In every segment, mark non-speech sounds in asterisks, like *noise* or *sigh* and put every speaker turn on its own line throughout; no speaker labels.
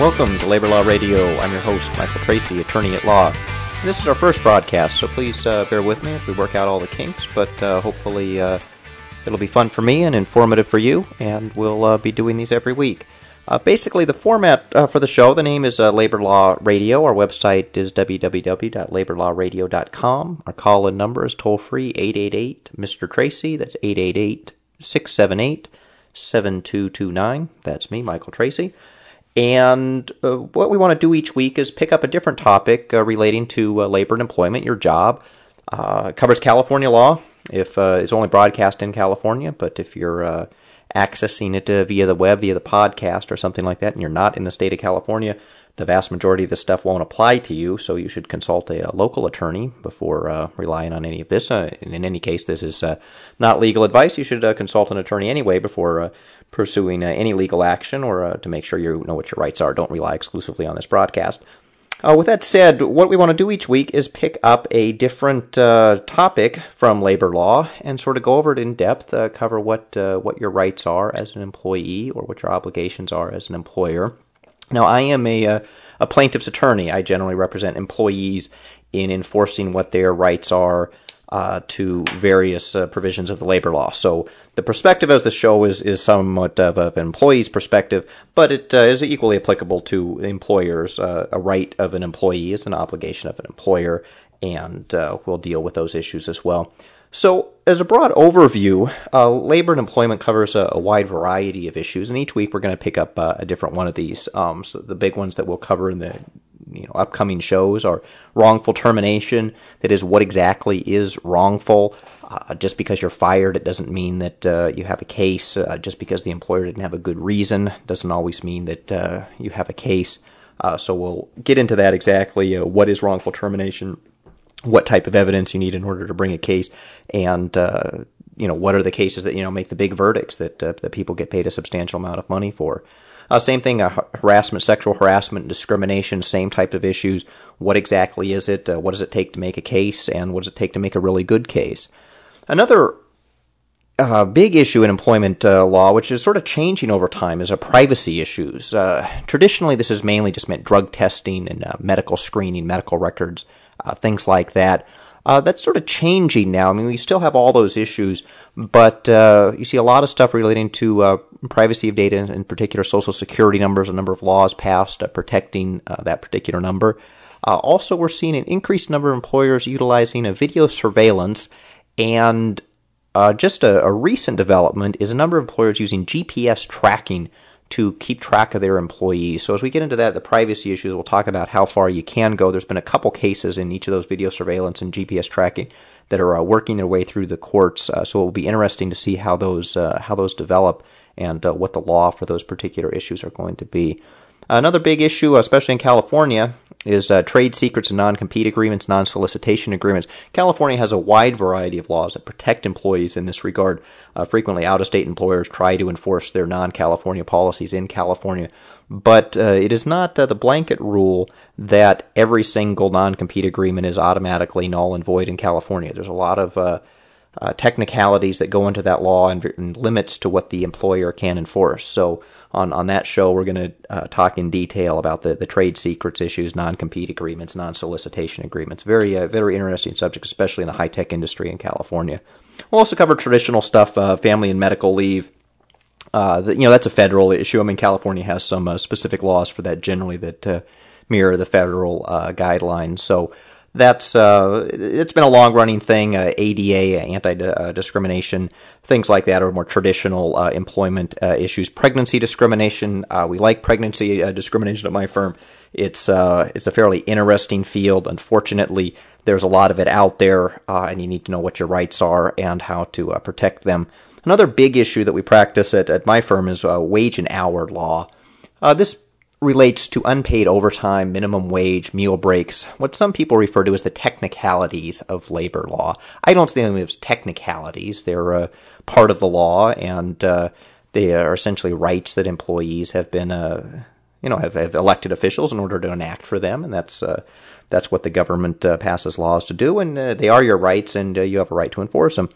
Welcome to Labor Law Radio. I'm your host, Michael Tracy, attorney at law. This is our first broadcast, so please uh, bear with me if we work out all the kinks, but uh, hopefully uh, it'll be fun for me and informative for you, and we'll uh, be doing these every week. Uh, basically, the format uh, for the show, the name is Labor Law Radio. Our website is www.laborlawradio.com. Our call in number is toll free 888 Mr. Tracy. That's 888 678 7229. That's me, Michael Tracy. And uh, what we want to do each week is pick up a different topic uh, relating to uh, labor and employment, your job. Uh, covers California law if uh, it's only broadcast in California, but if you're uh, accessing it via the web, via the podcast, or something like that, and you're not in the state of California, the vast majority of this stuff won't apply to you, so you should consult a, a local attorney before relying on any of this. In any case, this is not legal advice. You should consult an attorney anyway before pursuing uh, any legal action or uh, to make sure you know what your rights are. Don't rely exclusively on this broadcast. Uh, with that said, what we want to do each week is pick up a different uh, topic from labor law and sort of go over it in depth, uh, cover what uh, what your rights are as an employee or what your obligations are as an employer. Now, I am a a plaintiff's attorney. I generally represent employees in enforcing what their rights are uh, to various uh, provisions of the labor law. So the perspective of the show is, is somewhat of an employee's perspective, but it uh, is equally applicable to employers. Uh, a right of an employee is an obligation of an employer, and uh, we'll deal with those issues as well. So, as a broad overview, uh, labor and employment covers a, a, wide variety of issues, and each week we're going to pick up a different one of these. Um, so the big ones that we'll cover in the you know upcoming shows are wrongful termination. That is, what exactly is wrongful? Uh, just because you're fired, it doesn't mean that uh, you have a case. Uh, just because the employer didn't have a good reason doesn't always mean that uh, you have a case. Uh, so we'll get into that exactly. Uh, what is wrongful termination? What type of evidence you need in order to bring a case, and you know what are the cases that you know make the big verdicts that that people get paid a substantial amount of money for. Uh, same thing, uh, harassment, sexual harassment, discrimination, same type of issues. What exactly is it? Uh, what does it take to make a case? And what does it take to make a really good case? Another uh, big issue in employment uh, law, which is sort of changing over time, is uh, privacy issues. Uh, traditionally, this has mainly just meant drug testing and uh, medical screening, medical records, things like that. Uh, that's sort of changing now. I mean, we still have all those issues, but uh, you see a lot of stuff relating to uh, privacy of data, in particular social security numbers, a number of laws passed uh, protecting uh, that particular number. Uh, also, we're seeing an increased number of employers utilizing a video surveillance, and just a, a recent development is a number of employers using GPS tracking to keep track of their employees. So as we get into that, the privacy issues, we'll talk about how far you can go. There's been a couple cases in each of those video surveillance and GPS tracking that are uh, working their way through the courts. Uh, so it will be interesting to see how those uh, how those develop and uh, what the law for those particular issues are going to be. Another big issue, especially in California, is uh, trade secrets and non compete agreements, non solicitation agreements. California has a wide variety of laws that protect employees in this regard. Uh, frequently, out of state employers try to enforce their non California policies in California. But uh, it is not uh, the blanket rule that every single non compete agreement is automatically null and void in California. There's a lot of uh, uh, technicalities that go into that law and, and, limits to what the employer can enforce. So on, on that show, we're going to uh, talk in detail about the, the trade secrets issues, non-compete agreements, non-solicitation agreements. Very uh, very interesting subject, especially in the high tech industry in California. We'll also cover traditional stuff, uh, family and medical leave. Uh, you know that's a federal issue. I mean, California has some uh, specific laws for that generally that mirror the federal guidelines. So that's uh, it's been a long running thing. Uh, ADA, anti discrimination, things like that are more traditional uh, employment uh, issues. Pregnancy discrimination, uh, we like pregnancy uh, discrimination at my firm. It's it's a fairly interesting field. Unfortunately, there's a lot of it out there, and you need to know what your rights are and how to protect them. Another big issue that we practice at, at my firm is wage and hour law. this relates to unpaid overtime, minimum wage, meal breaks, what some people refer to as the technicalities of labor law. I don't of them as technicalities. They're a part of the law, and uh, they are essentially rights that employees have been, uh, you know, have, have, elected officials in order to enact for them, and that's uh, that's what the government uh, passes laws to do, and uh, they are your rights, and uh, you have a right to enforce them.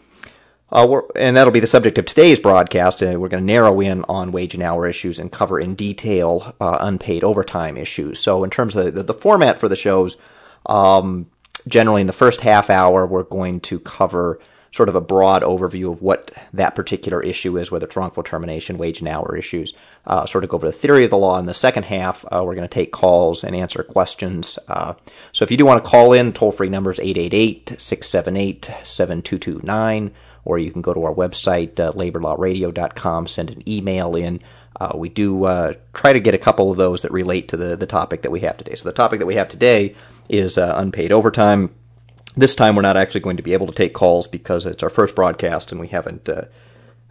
Uh, and that'll be the subject of today's broadcast. Uh, we're going to narrow in on wage and hour issues and cover in detail uh, unpaid overtime issues. So, in terms of the, the format for the shows, um, generally in the first half hour, we're going to cover sort of a broad overview of what that particular issue is, whether it's wrongful termination, wage and hour issues, uh, sort of go over the theory of the law. In the second half, uh, we're going to take calls and answer questions. Uh, so if you do want to call in, toll free number is 888 678 7229, or you can go to our website, uh, laborlawradio.com, send an email in. Uh, we do uh, try to get a couple of those that relate to the, the topic that we have today. So the topic that we have today is uh, unpaid overtime. This time we're not actually going to be able to take calls because it's our first broadcast and we haven't uh,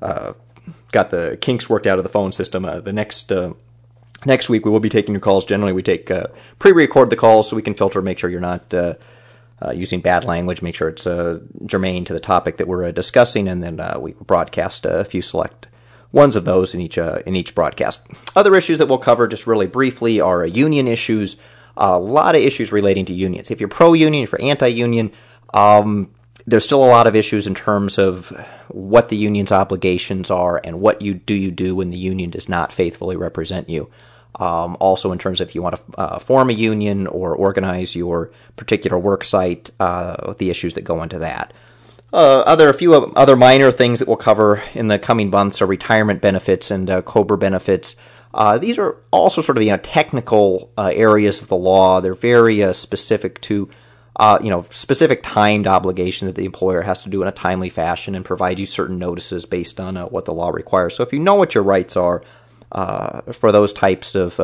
uh, got the kinks worked out of the phone system. The next next week we will be taking your calls. Generally, we take uh, pre-record the calls so we can filter, make sure you're not. Uh, using bad language, make sure it's uh, germane to the topic that we're uh, discussing, and then we broadcast a few select ones of those in each in each broadcast. Other issues that we'll cover just really briefly are union issues, a lot of issues relating to unions. If you're pro union, if you're anti union, um, there's still a lot of issues in terms of what the union's obligations are and what you do you do when the union does not faithfully represent you. Um, also, in terms of if you want to uh, form a union or organize your particular work site, uh, the issues that go into that. Uh, other a few other minor things that we'll cover in the coming months are retirement benefits and uh, COBRA benefits. Uh, these are also sort of you know technical uh, areas of the law. They're very specific to you know specific timed obligations that the employer has to do in a timely fashion and provide you certain notices based on what the law requires. So if you know what your rights are uh, for those types of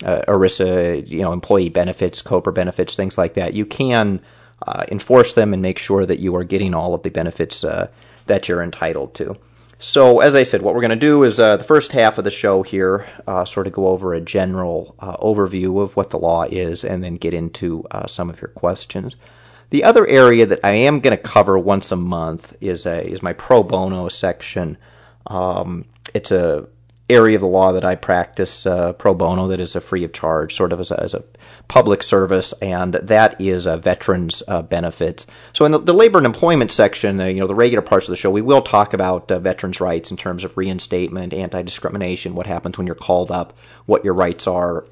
ERISA, you know employee benefits, COBRA benefits, things like that, you can enforce them and make sure that you are getting all of the benefits that you're entitled to. So, as I said, what we're going to do is uh, the first half of the show here, uh, sort of go over a general uh, overview of what the law is and then get into uh, some of your questions. The other area that I am going to cover once a month is a, is my pro bono section. Um, it's a area of the law that I practice uh, pro bono that is a free of charge, sort of as a, as a public service, and that is a veterans uh, benefits. So in the, the, labor and employment section, uh, you know, the regular parts of the show, we will talk about uh, veterans' rights in terms of reinstatement, anti-discrimination, what happens when you're called up, what your rights are.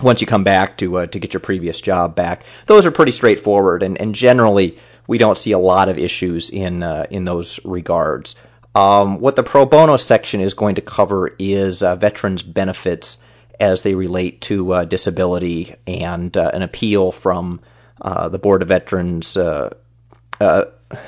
Once you come back to uh, to get your previous job back, those are pretty straightforward, and, and generally we don't see a lot of issues in uh, in those regards. Um, what the pro bono section is going to cover is uh, veterans' benefits as they relate to uh, disability and uh, an appeal from uh, the Board of Veterans, uh, uh,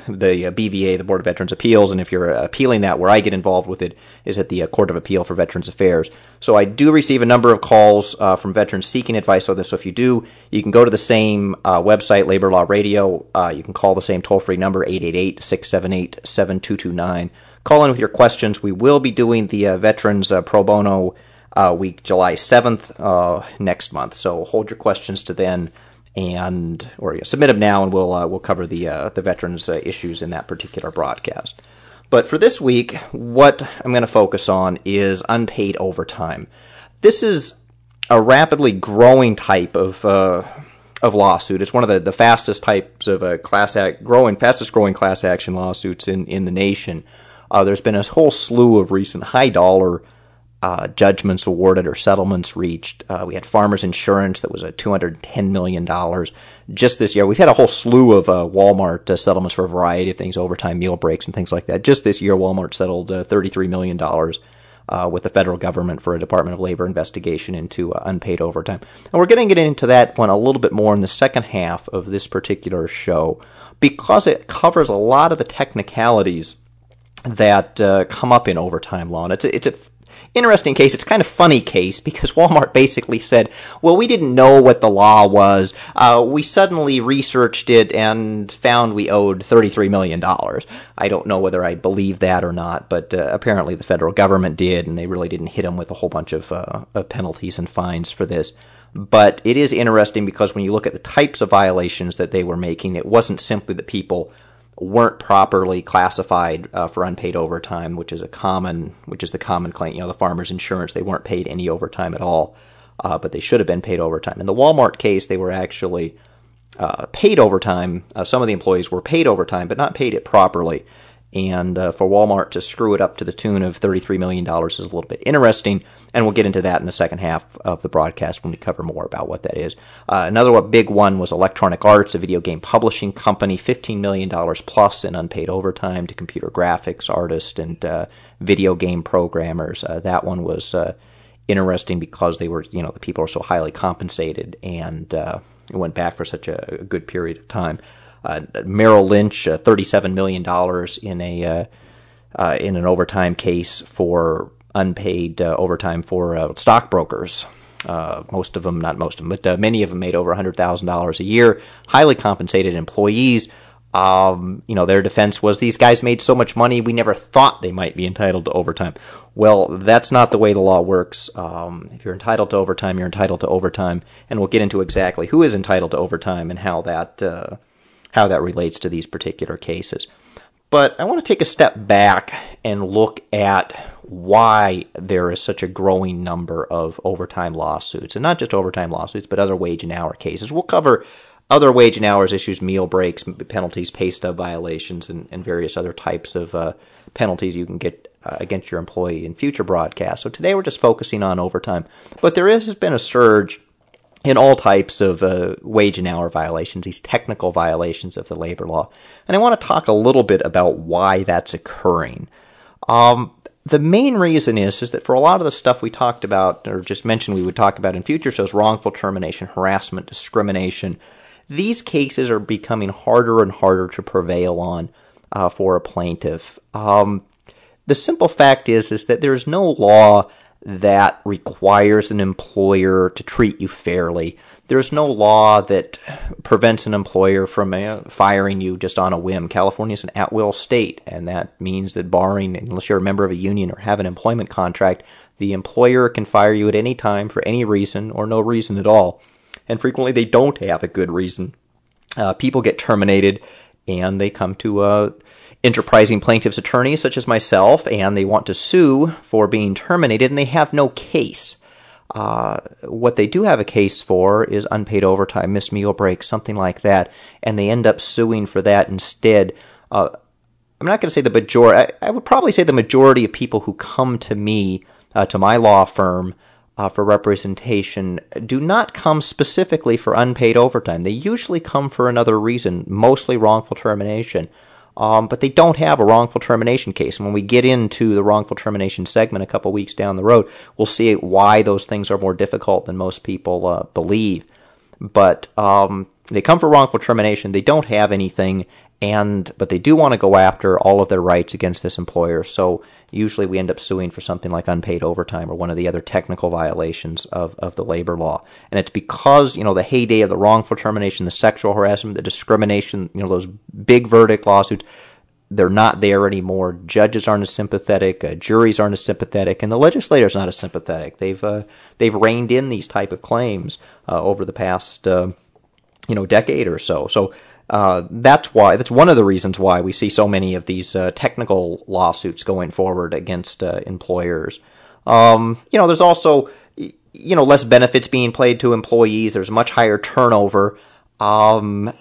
the BVA, the Board of Veterans Appeals, and if you're appealing that, where I get involved with it is at the Court of Appeal for Veterans Affairs. So I do receive a number of calls from veterans seeking advice on this. So if you do, you can go to the same website, Labor Law Radio. you can call the same toll free number, 888 678 7229 Call in with your questions. We will be doing the uh, Veterans uh, Pro Bono uh, week, July 7th, uh, next month. So hold your questions to then and or submit them now, and we'll uh, we'll cover the uh, the veterans issues in that particular broadcast. But for this week, what I'm going to focus on is unpaid overtime. This is a rapidly growing type of of lawsuit. It's one of the, the fastest types of a class act growing fastest growing class action lawsuits in, in the nation. Uh, there's been a whole slew of recent high dollar uh, judgments awarded or settlements reached. Uh, we had Farmers Insurance that was a $210 million just this year. We've had a whole slew of uh, Walmart uh, settlements for a variety of things, overtime meal breaks and things like that. Just this year, Walmart settled uh, $33 million uh, with the federal government for a Department of Labor investigation into unpaid overtime. And we're going to get into that one a little bit more in the second half of this particular show because it covers a lot of the technicalities that uh, come up in overtime law. And it's a, it's a interesting case. It's kind of funny case because *laughs* Walmart basically said, "Well, we didn't know what the law was. Uh, we suddenly researched it and found we owed thirty-three million dollars." I don't know whether I believe that or not, but uh, apparently the federal government did, and they really didn't hit them with a whole bunch of, uh, of penalties and fines for this. But it is interesting because when you look at the types of violations that they were making, it wasn't simply that people weren't properly classified uh, for unpaid overtime, which is a common, which is the common claim. You know, the farmers' insurance they weren't paid any overtime at all, uh, but they should have been paid overtime. In the Walmart case, they were actually uh, paid overtime. Uh, some of the employees were paid overtime, but not paid it properly. And uh, for Walmart to screw it up to the tune of $33 million is a little bit interesting, and we'll get into that in the second half of the broadcast when we cover more about what that is. Uh, another big one was Electronic Arts, a video game publishing company, $15 million plus in unpaid overtime to computer graphics artists and uh, video game programmers. Uh, that one was uh, interesting because they were, you know, the people are so highly compensated and uh, it went back for such a, a good period of time Merrill Lynch, uh, thirty-seven million dollars in a uh, uh, in an overtime case for unpaid uh, overtime for stockbrokers. most of them, not most of them, but many of them made over hundred thousand dollars a year. Highly compensated employees. Um, you know, their defense was these guys made so much money, we never thought they might be entitled to overtime. Well, that's not the way the law works. Um, if you're entitled to overtime, you're entitled to overtime, and we'll get into exactly who is entitled to overtime and how that uh, how that relates to these particular cases. But I want to take a step back and look at why there is such a growing number of overtime lawsuits, and not just overtime lawsuits, but other wage and hour cases. We'll cover other wage and hours issues, meal breaks, penalties, pay stub violations, and, and various other types of uh, penalties you can get uh, against your employee in future broadcasts. So today we're just focusing on overtime. But there is, has been a surge in all types of uh, wage and hour violations, these technical violations of the labor law. And I want to talk a little bit about why that's occurring. Um, the main reason is is that for a lot of the stuff we talked about or just mentioned we would talk about in future shows wrongful termination harassment discrimination these cases are becoming harder and harder to prevail on uh, for a plaintiff um, the simple fact is is that there's no law that requires an employer to treat you fairly. There's no law that prevents an employer from uh, firing you just on a whim. California is an at will state, and that means that, barring, unless you're a member of a union or have an employment contract, the employer can fire you at any time for any reason or no reason at all. And frequently they don't have a good reason. Uh, people get terminated and they come to enterprising plaintiff's attorneys such as myself, and they want to sue for being terminated, and they have no case. Uh, what they do have a case for is unpaid overtime, missed meal breaks, something like that, and they end up suing for that instead. Uh, I'm not going to say the majority. I, I, would probably say the majority of people who come to me, uh, to my law firm, uh, for representation do not come specifically for unpaid overtime. They usually come for another reason, mostly wrongful termination. Um, but they don't have a wrongful termination case. And when we get into the wrongful termination segment a couple weeks down the road, we'll see why those things are more difficult than most people uh, believe. But um, they come for wrongful termination. They don't have anything, and but they do want to go after all of their rights against this employer. So usually we end up suing for something like unpaid overtime or one of the other technical violations of, of the labor law. And it's because, you know, the heyday of the wrongful termination, the sexual harassment, the discrimination, you know, those big verdict lawsuits, they're not there anymore. Judges aren't as sympathetic, uh, juries aren't as sympathetic, and the legislators not as sympathetic. They've uh, they've reined in these type of claims uh, over the past uh, you know decade or so. So uh, that's why that's one of the reasons why we see so many of these uh, technical lawsuits going forward against uh, employers. Um, you know, there's also you know less benefits being paid to employees. There's much higher turnover. Um,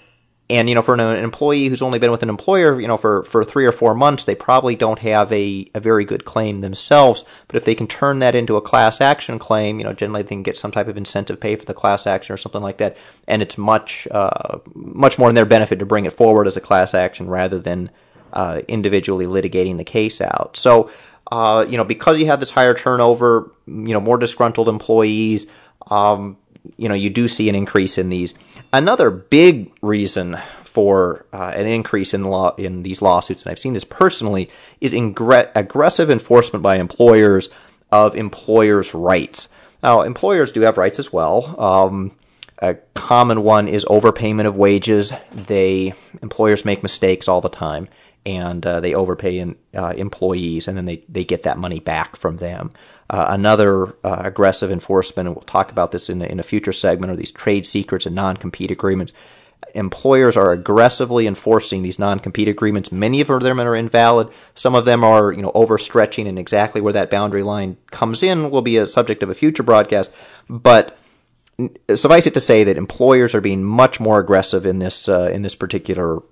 and you know, for an, employee who's only been with an employer, you know, for, for three or four months, they probably don't have a, a very good claim themselves. But if they can turn that into a class action claim, you know, generally they can get some type of incentive pay for the class action or something like that. And it's much uh, much more in their benefit to bring it forward as a class action rather than uh, individually litigating the case out. So, uh, you know, because you have this higher turnover, you know, more disgruntled employees. Um, you know, you do see an increase in these. Another big reason for uh, an increase in law in these lawsuits, and I've seen this personally, is ingre- aggressive enforcement by employers of employers' rights. Now, employers do have rights as well. Um, a common one is overpayment of wages. They employers make mistakes all the time, and uh, they overpay in, uh, employees, and then they, they get that money back from them. Uh, another uh, aggressive enforcement, and we'll talk about this in, in a future segment, are these trade secrets and non compete agreements. Employers are aggressively enforcing these non compete agreements. Many of them are invalid. Some of them are, you know, overstretching, and exactly where that boundary line comes in will be a subject of a future broadcast. But suffice it to say that employers are being much more aggressive in this uh, in this particular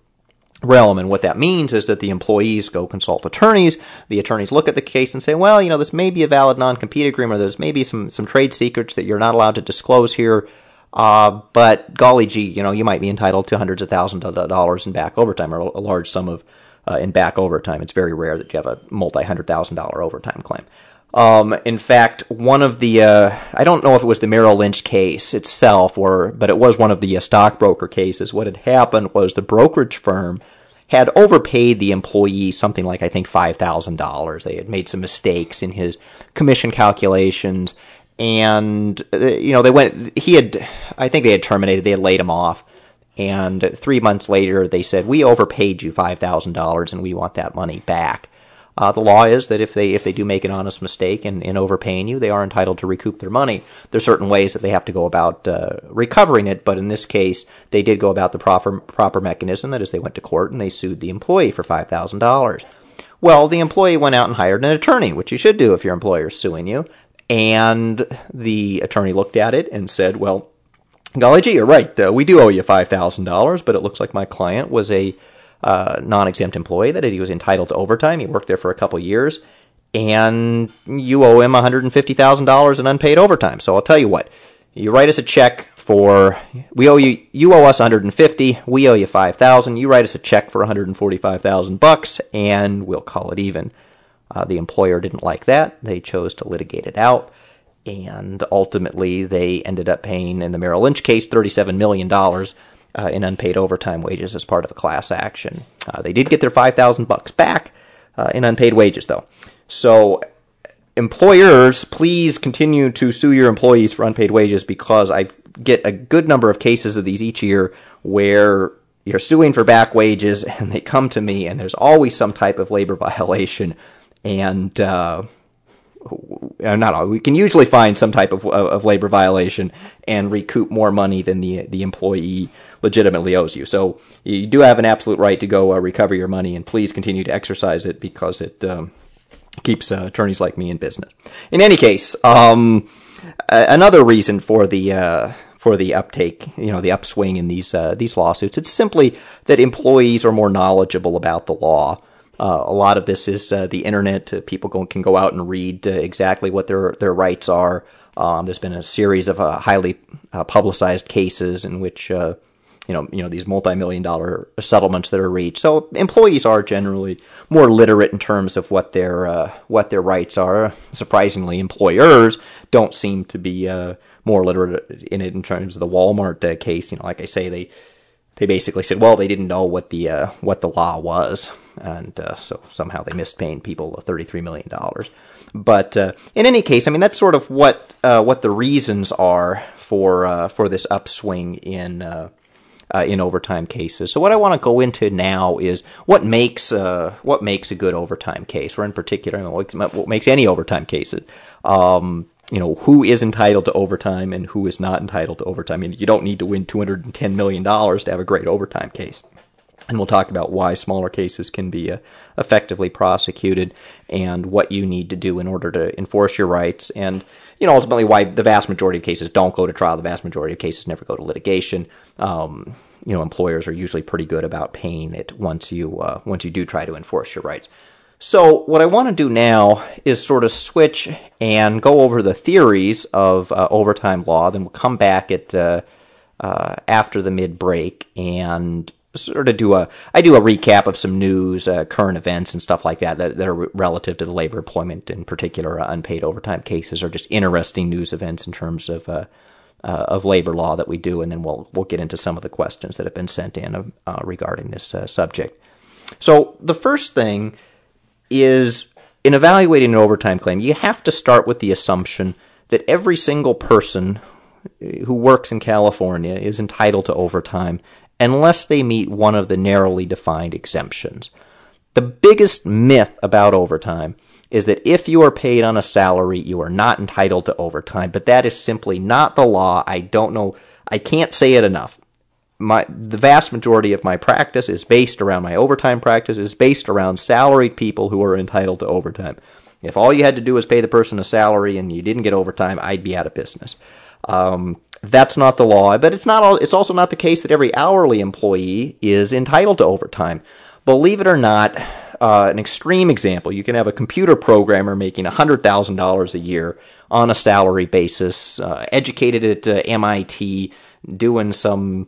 realm. And what that means is that the employees go consult attorneys. The attorneys look at the case and say, well, you know, this may be a valid non compete agreement, there's maybe some, some trade secrets that you're not allowed to disclose here. Uh, but golly gee, you know, you might be entitled to hundreds of thousands of dollars in back overtime or a large sum of uh, in back overtime. It's very rare that you have a multi hundred thousand dollar overtime claim. Um, in fact, one of the uh, I don't know if it was the Merrill Lynch case itself, or but it was one of the uh, stockbroker cases. What had happened was the brokerage firm had overpaid the employee something like I think five thousand dollars. They had made some mistakes in his commission calculations, and uh, you know they went. He had I think they had terminated. They had laid him off. And three months later, they said, "We overpaid you five thousand dollars, and we want that money back." Uh, the law is that if they if they do make an honest mistake in, in overpaying you, they are entitled to recoup their money. There's certain ways that they have to go about uh, recovering it, but in this case, they did go about the proper proper mechanism. That is, they went to court and they sued the employee for five thousand dollars. Well, the employee went out and hired an attorney, which you should do if your employer is suing you. And the attorney looked at it and said, "Well, golly gee, you're right. Uh, we do owe you five thousand dollars, but it looks like my client was a uh, non-exempt employee. That is, he was entitled to overtime. He worked there for a couple years, and you owe him one hundred and fifty thousand dollars in unpaid overtime. So I'll tell you what: you write us a check for we owe you you owe us one hundred and fifty. We owe you five thousand. You write us a check for one hundred and forty-five thousand bucks, and we'll call it even. Uh, the employer didn't like that. They chose to litigate it out. And ultimately, they ended up paying, in the Merrill Lynch case, $37 million uh, in unpaid overtime wages as part of a class action. Uh, they did get their five thousand bucks back uh, in unpaid wages, though. So, employers, please continue to sue your employees for unpaid wages because I get a good number of cases of these each year where you're suing for back wages *laughs* and they come to me and there's always some type of labor *laughs* violation and uh, not all. We can usually find some type of, of labor violation and recoup more money than the the employee legitimately owes you. So you do have an absolute right to go uh, recover your money, and please continue to exercise it because it um, keeps uh, attorneys like me in business. In any case, um, another reason for the uh, for the uptake, you know, the upswing in these uh, these lawsuits, it's simply that employees are more knowledgeable about the law. Uh, a lot of this is uh, the internet. Uh, people go, can go out and read uh, exactly what their their rights are. Um, there's been a series of uh, highly uh, publicized cases in which you know you know these multi-million dollar settlements that are reached. So employees are generally more literate in terms of what their what their rights are. Surprisingly, employers don't seem to be more literate in it in terms of the Walmart case. You know, like I say, they they basically said, well, they didn't know what the uh, what the law was, and uh, so somehow they missed paying people thirty three million dollars. But uh, in any case, I mean that's sort of what uh, what the reasons are for uh, for this upswing in. Uh, in overtime cases, so what I want to go into now is what makes what makes a good overtime case, or in particular, what makes any overtime cases. Um, you know who is entitled to overtime and who is not entitled to overtime. I mean, you don't need to win two hundred and ten million dollars to have a great overtime case. And we'll talk about why smaller cases can be uh, effectively prosecuted and what you need to do in order to enforce your rights. And, you know, ultimately why the vast majority of cases don't go to trial. The vast majority of cases never go to litigation. Um, you know, employers are usually pretty good about paying it once you, uh, once you do try to enforce your rights. So, what I want to do now is sort of switch and go over the theories of uh, overtime law. Then we'll come back at uh, uh, after the mid break and sort of do a I do a recap of some news, uh, current events, and stuff like that, that that, are relative to the labor employment, in particular, uh, unpaid overtime cases, or just interesting news events in terms of. Uh, of labor law that we do, and then we'll we'll get into some of the questions that have been sent in regarding this subject. So the first thing is in evaluating an overtime claim, you have to start with the assumption that every single person who works in California is entitled to overtime unless they meet one of the narrowly defined exemptions. The biggest myth about overtime is that if you are paid on a salary, you are not entitled to overtime, but that is simply not the law. I don't know. I can't say it enough my the vast majority of my practice is based around my overtime practice is based around salaried people who are entitled to overtime. If all you had to do was pay the person a salary and you didn't get overtime, I'd be out of business. Um, That's not the law, but it's not. It's also not the case that every hourly employee is entitled to overtime. Believe it or not, uh, an extreme example: you can have a computer programmer making hundred thousand dollars a year on a salary basis, uh, educated at uh, MIT, doing some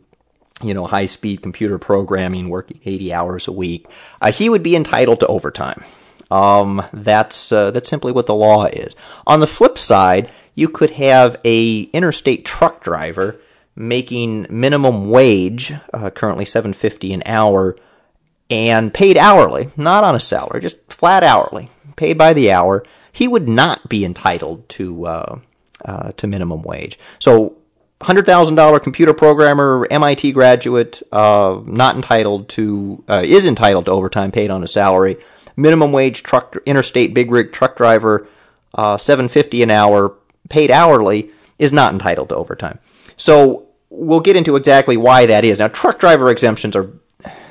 you know, high speed computer programming, working 80 hours a week, uh, he would be entitled to overtime. Um, that's uh, that's simply what the law is. On the flip side, you could have a interstate truck driver making minimum wage, uh, currently 750 an hour, and paid hourly, not on a salary, just flat hourly, paid by the hour. He would not be entitled to uh, uh, to minimum wage. So hundred thousand dollar computer programmer, MIT graduate, uh, not entitled to uh, is entitled to overtime paid on a salary. Minimum wage truck interstate big rig truck driver, uh, seven fifty an hour paid hourly is not entitled to overtime. So we'll get into exactly why that is. Now, truck driver exemptions are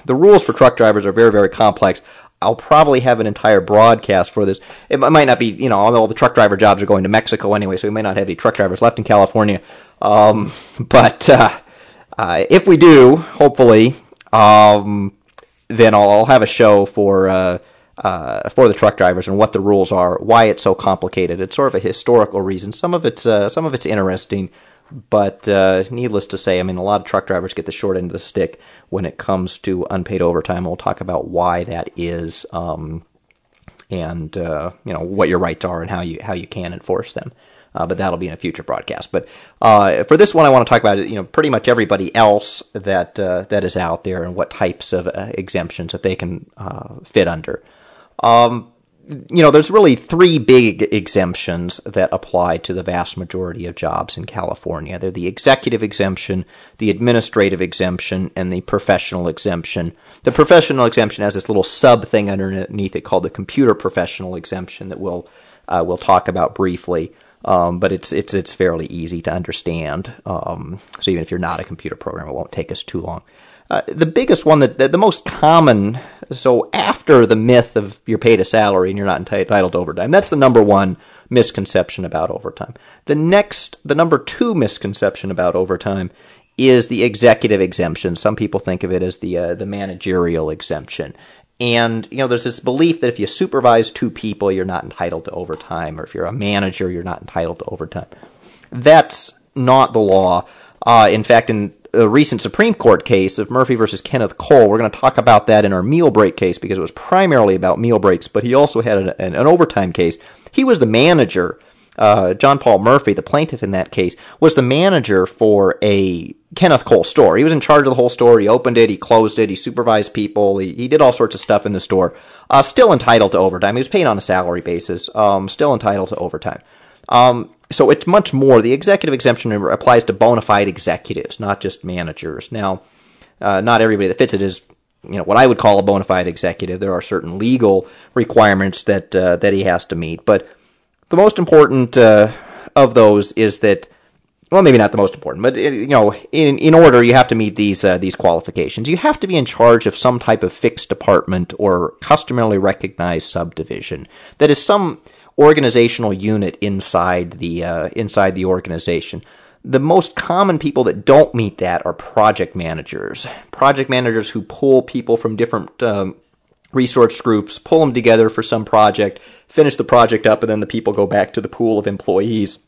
the rules for truck drivers are very very complex. I'll probably have an entire broadcast for this. It might not be, you know, all the truck driver jobs are going to Mexico anyway, so we may not have any truck drivers left in California. Um, but uh, uh, if we do, hopefully, um, then I'll, I'll, have a show for uh, uh, for the truck drivers and what the rules are, why it's so complicated. It's sort of a historical reason. Some of it's uh, some of it's interesting. But uh, needless to say, I mean, a lot of truck drivers get the short end of the stick when it comes to unpaid overtime. We'll talk about why that is, um, and uh, you know what your rights are and how you how you can enforce them. Uh, but that'll be in a future broadcast. But uh, for this one, I want to talk about you know pretty much everybody else that uh, that is out there and what types of uh, exemptions that they can fit under. Um, you know, there's really three big exemptions that apply to the vast majority of jobs in California. They're the executive exemption, the administrative exemption, and the professional exemption. The professional exemption has this little sub thing underneath it called the computer professional exemption that we'll uh, we'll talk about briefly. Um, but it's it's it's fairly easy to understand. Um, so even if you're not a computer programmer, it won't take us too long. Uh, the biggest one that the, the, most common so after the myth of you're paid a salary and you're not entitled to overtime that's the number one misconception about overtime. The next the number two misconception about overtime is the executive exemption. Some people think of it as the uh, the managerial exemption. And you know there's this belief that if you supervise two people you're not entitled to overtime or if you're a manager you're not entitled to overtime. That's not the law. Uh, in fact in a recent Supreme Court case of Murphy versus Kenneth Cole. We're going to talk about that in our meal break case because it was primarily about meal breaks, but he also had an, an, an overtime case. He was the manager. Uh, John Paul Murphy, the plaintiff in that case, was the manager for a Kenneth Cole store. He was in charge of the whole store. He opened it, he closed it, he supervised people, he, he did all sorts of stuff in the store. Uh, still entitled to overtime. He was paid on a salary basis. Um, still entitled to overtime. Um, so it's much more. The executive exemption applies to bona fide executives, not just managers. Now, uh, not everybody that fits it is, you know, what I would call a bona fide executive. There are certain legal requirements that uh, that he has to meet, but the most important uh, of those is that. Well, maybe not the most important, but you know, in in order, you have to meet these uh, these qualifications. You have to be in charge of some type of fixed department or customarily recognized subdivision. That is some organizational unit inside the uh, inside the organization. The most common people that don't meet that are project managers. Project managers who pull people from different um, resource groups, pull them together for some project, finish the project up, and then the people go back to the pool of employees.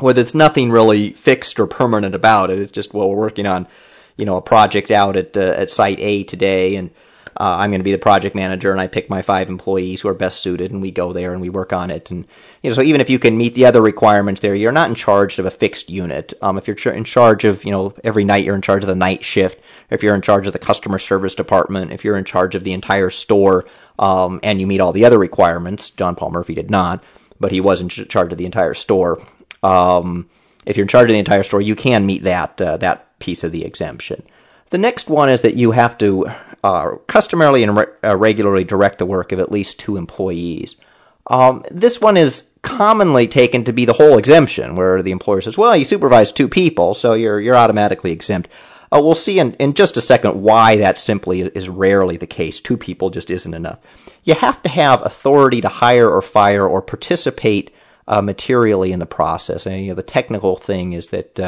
Where it's nothing really fixed or permanent about it. It's just well, we're working on, you know, a project out at uh, at site A today, and uh, I'm going to be the project manager and I pick my five employees who are best suited and we go there and we work on it. And, you know, so even if you can meet the other requirements there, you're not in charge of a fixed unit. Um, if you're in charge of, you know, every night you're in charge of the night shift, if you're in charge of the customer service department, if you're in charge of the entire store, um, and you meet all the other requirements, John Paul Murphy did not, but he was in charge of the entire store. Um, if you're in charge of the entire store, you can meet that uh, that piece of the exemption. The next one is that you have to uh, customarily and re- uh, regularly direct the work of at least two employees. Um, this one is commonly taken to be the whole exemption, where the employer says, "Well, you supervise two people, so you're you're automatically exempt." Uh, we'll see in, in just a second why that simply is rarely the case. Two people just isn't enough. You have to have authority to hire or fire or participate uh, materially in the process. And you know, the technical thing is that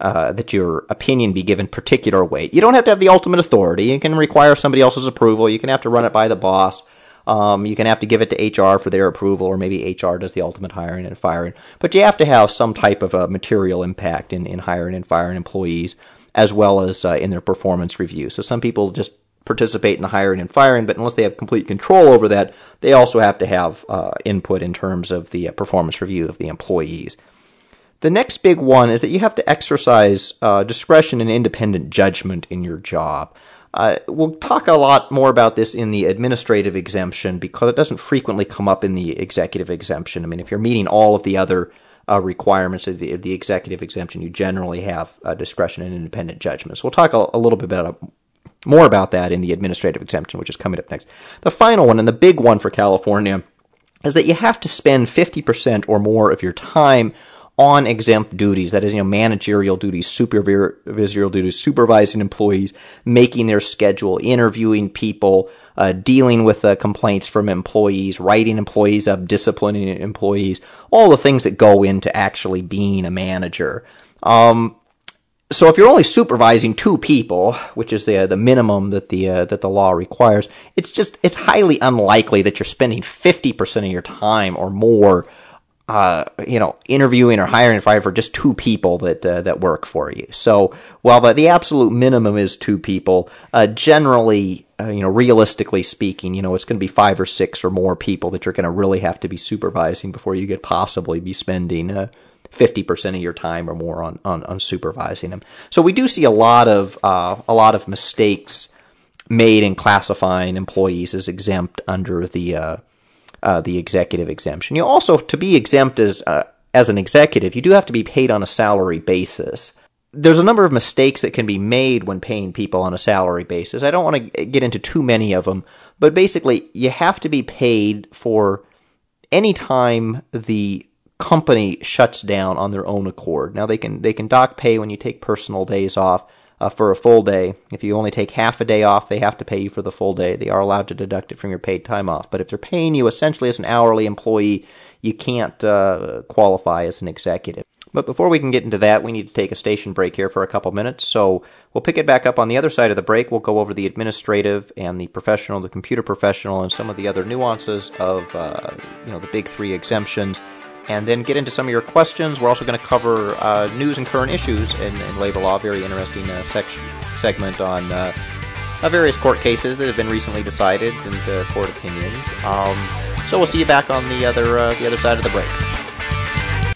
uh, that your opinion be given particular weight. You don't have to have the ultimate authority. You can require somebody else's approval. You can have to run it by the boss. Um, you can have to give it to HR for their approval, or maybe HR does the ultimate hiring and firing. But you have to have some type of a material impact in, in hiring and firing employees, as well as uh, in their performance review. So some people just participate in the hiring and firing, but unless they have complete control over that, they also have to have uh, input in terms of the uh, performance review of the employees. The next big one is that you have to exercise uh, discretion and independent judgment in your job. Uh, we'll talk a lot more about this in the administrative exemption because it doesn't frequently come up in the executive exemption. I mean, if you're meeting all of the other uh, requirements of the, of the, executive exemption, you generally have uh, discretion and independent judgment. So we'll talk a, a little bit about, more about that in the administrative exemption, which is coming up next. The final one and the big one for California is that you have to spend 50% or more of your time on exempt duties, that is, you know, managerial duties, supervisorial duties, supervising employees, making their schedule, interviewing people, uh, dealing with uh, complaints from employees, writing employees up, disciplining employees, all the things that go into actually being a manager. Um, so if you're only supervising two people, which is the the minimum that the uh, that the law requires, it's just it's highly unlikely that you're spending 50% of your time or more uh, you know, interviewing or hiring five for just two people that uh, that work for you. So while the, the absolute minimum is two people, uh, generally, uh, you know, realistically speaking, you know, it's going to be five or six or more people that you're going to really have to be supervising before you could possibly be spending. Uh, 50% of your time or more on, on, on, supervising them. So we do see a lot of uh, a lot of mistakes made in classifying employees as exempt under the uh, the executive exemption. You also, to be exempt as uh, as an executive, you do have to be paid on a salary basis. There's a number of mistakes that can be made when paying people on a salary basis. I don't want to get into too many of them, but basically, you have to be paid for any time the company shuts down on their own accord. Now they can they can dock pay when you take personal days off, uh, for a full day. If you only take half a day off, they have to pay you for the full day. They are allowed to deduct it from your paid time off. But if they're paying you essentially as an hourly employee, you can't uh, qualify as an executive. But before we can get into that, we need to take a station break here for a couple minutes. So we'll pick it back up on the other side of the break. We'll go over the administrative and the professional, the computer professional, and some of the other nuances of uh, you know the big three exemptions and then get into some of your questions. We're also going to cover uh, news and current issues in, in labor law, very interesting uh, segment on uh, uh various court cases that have been recently decided and court opinions. Um, so we'll see you back on the other uh, the other side of the break.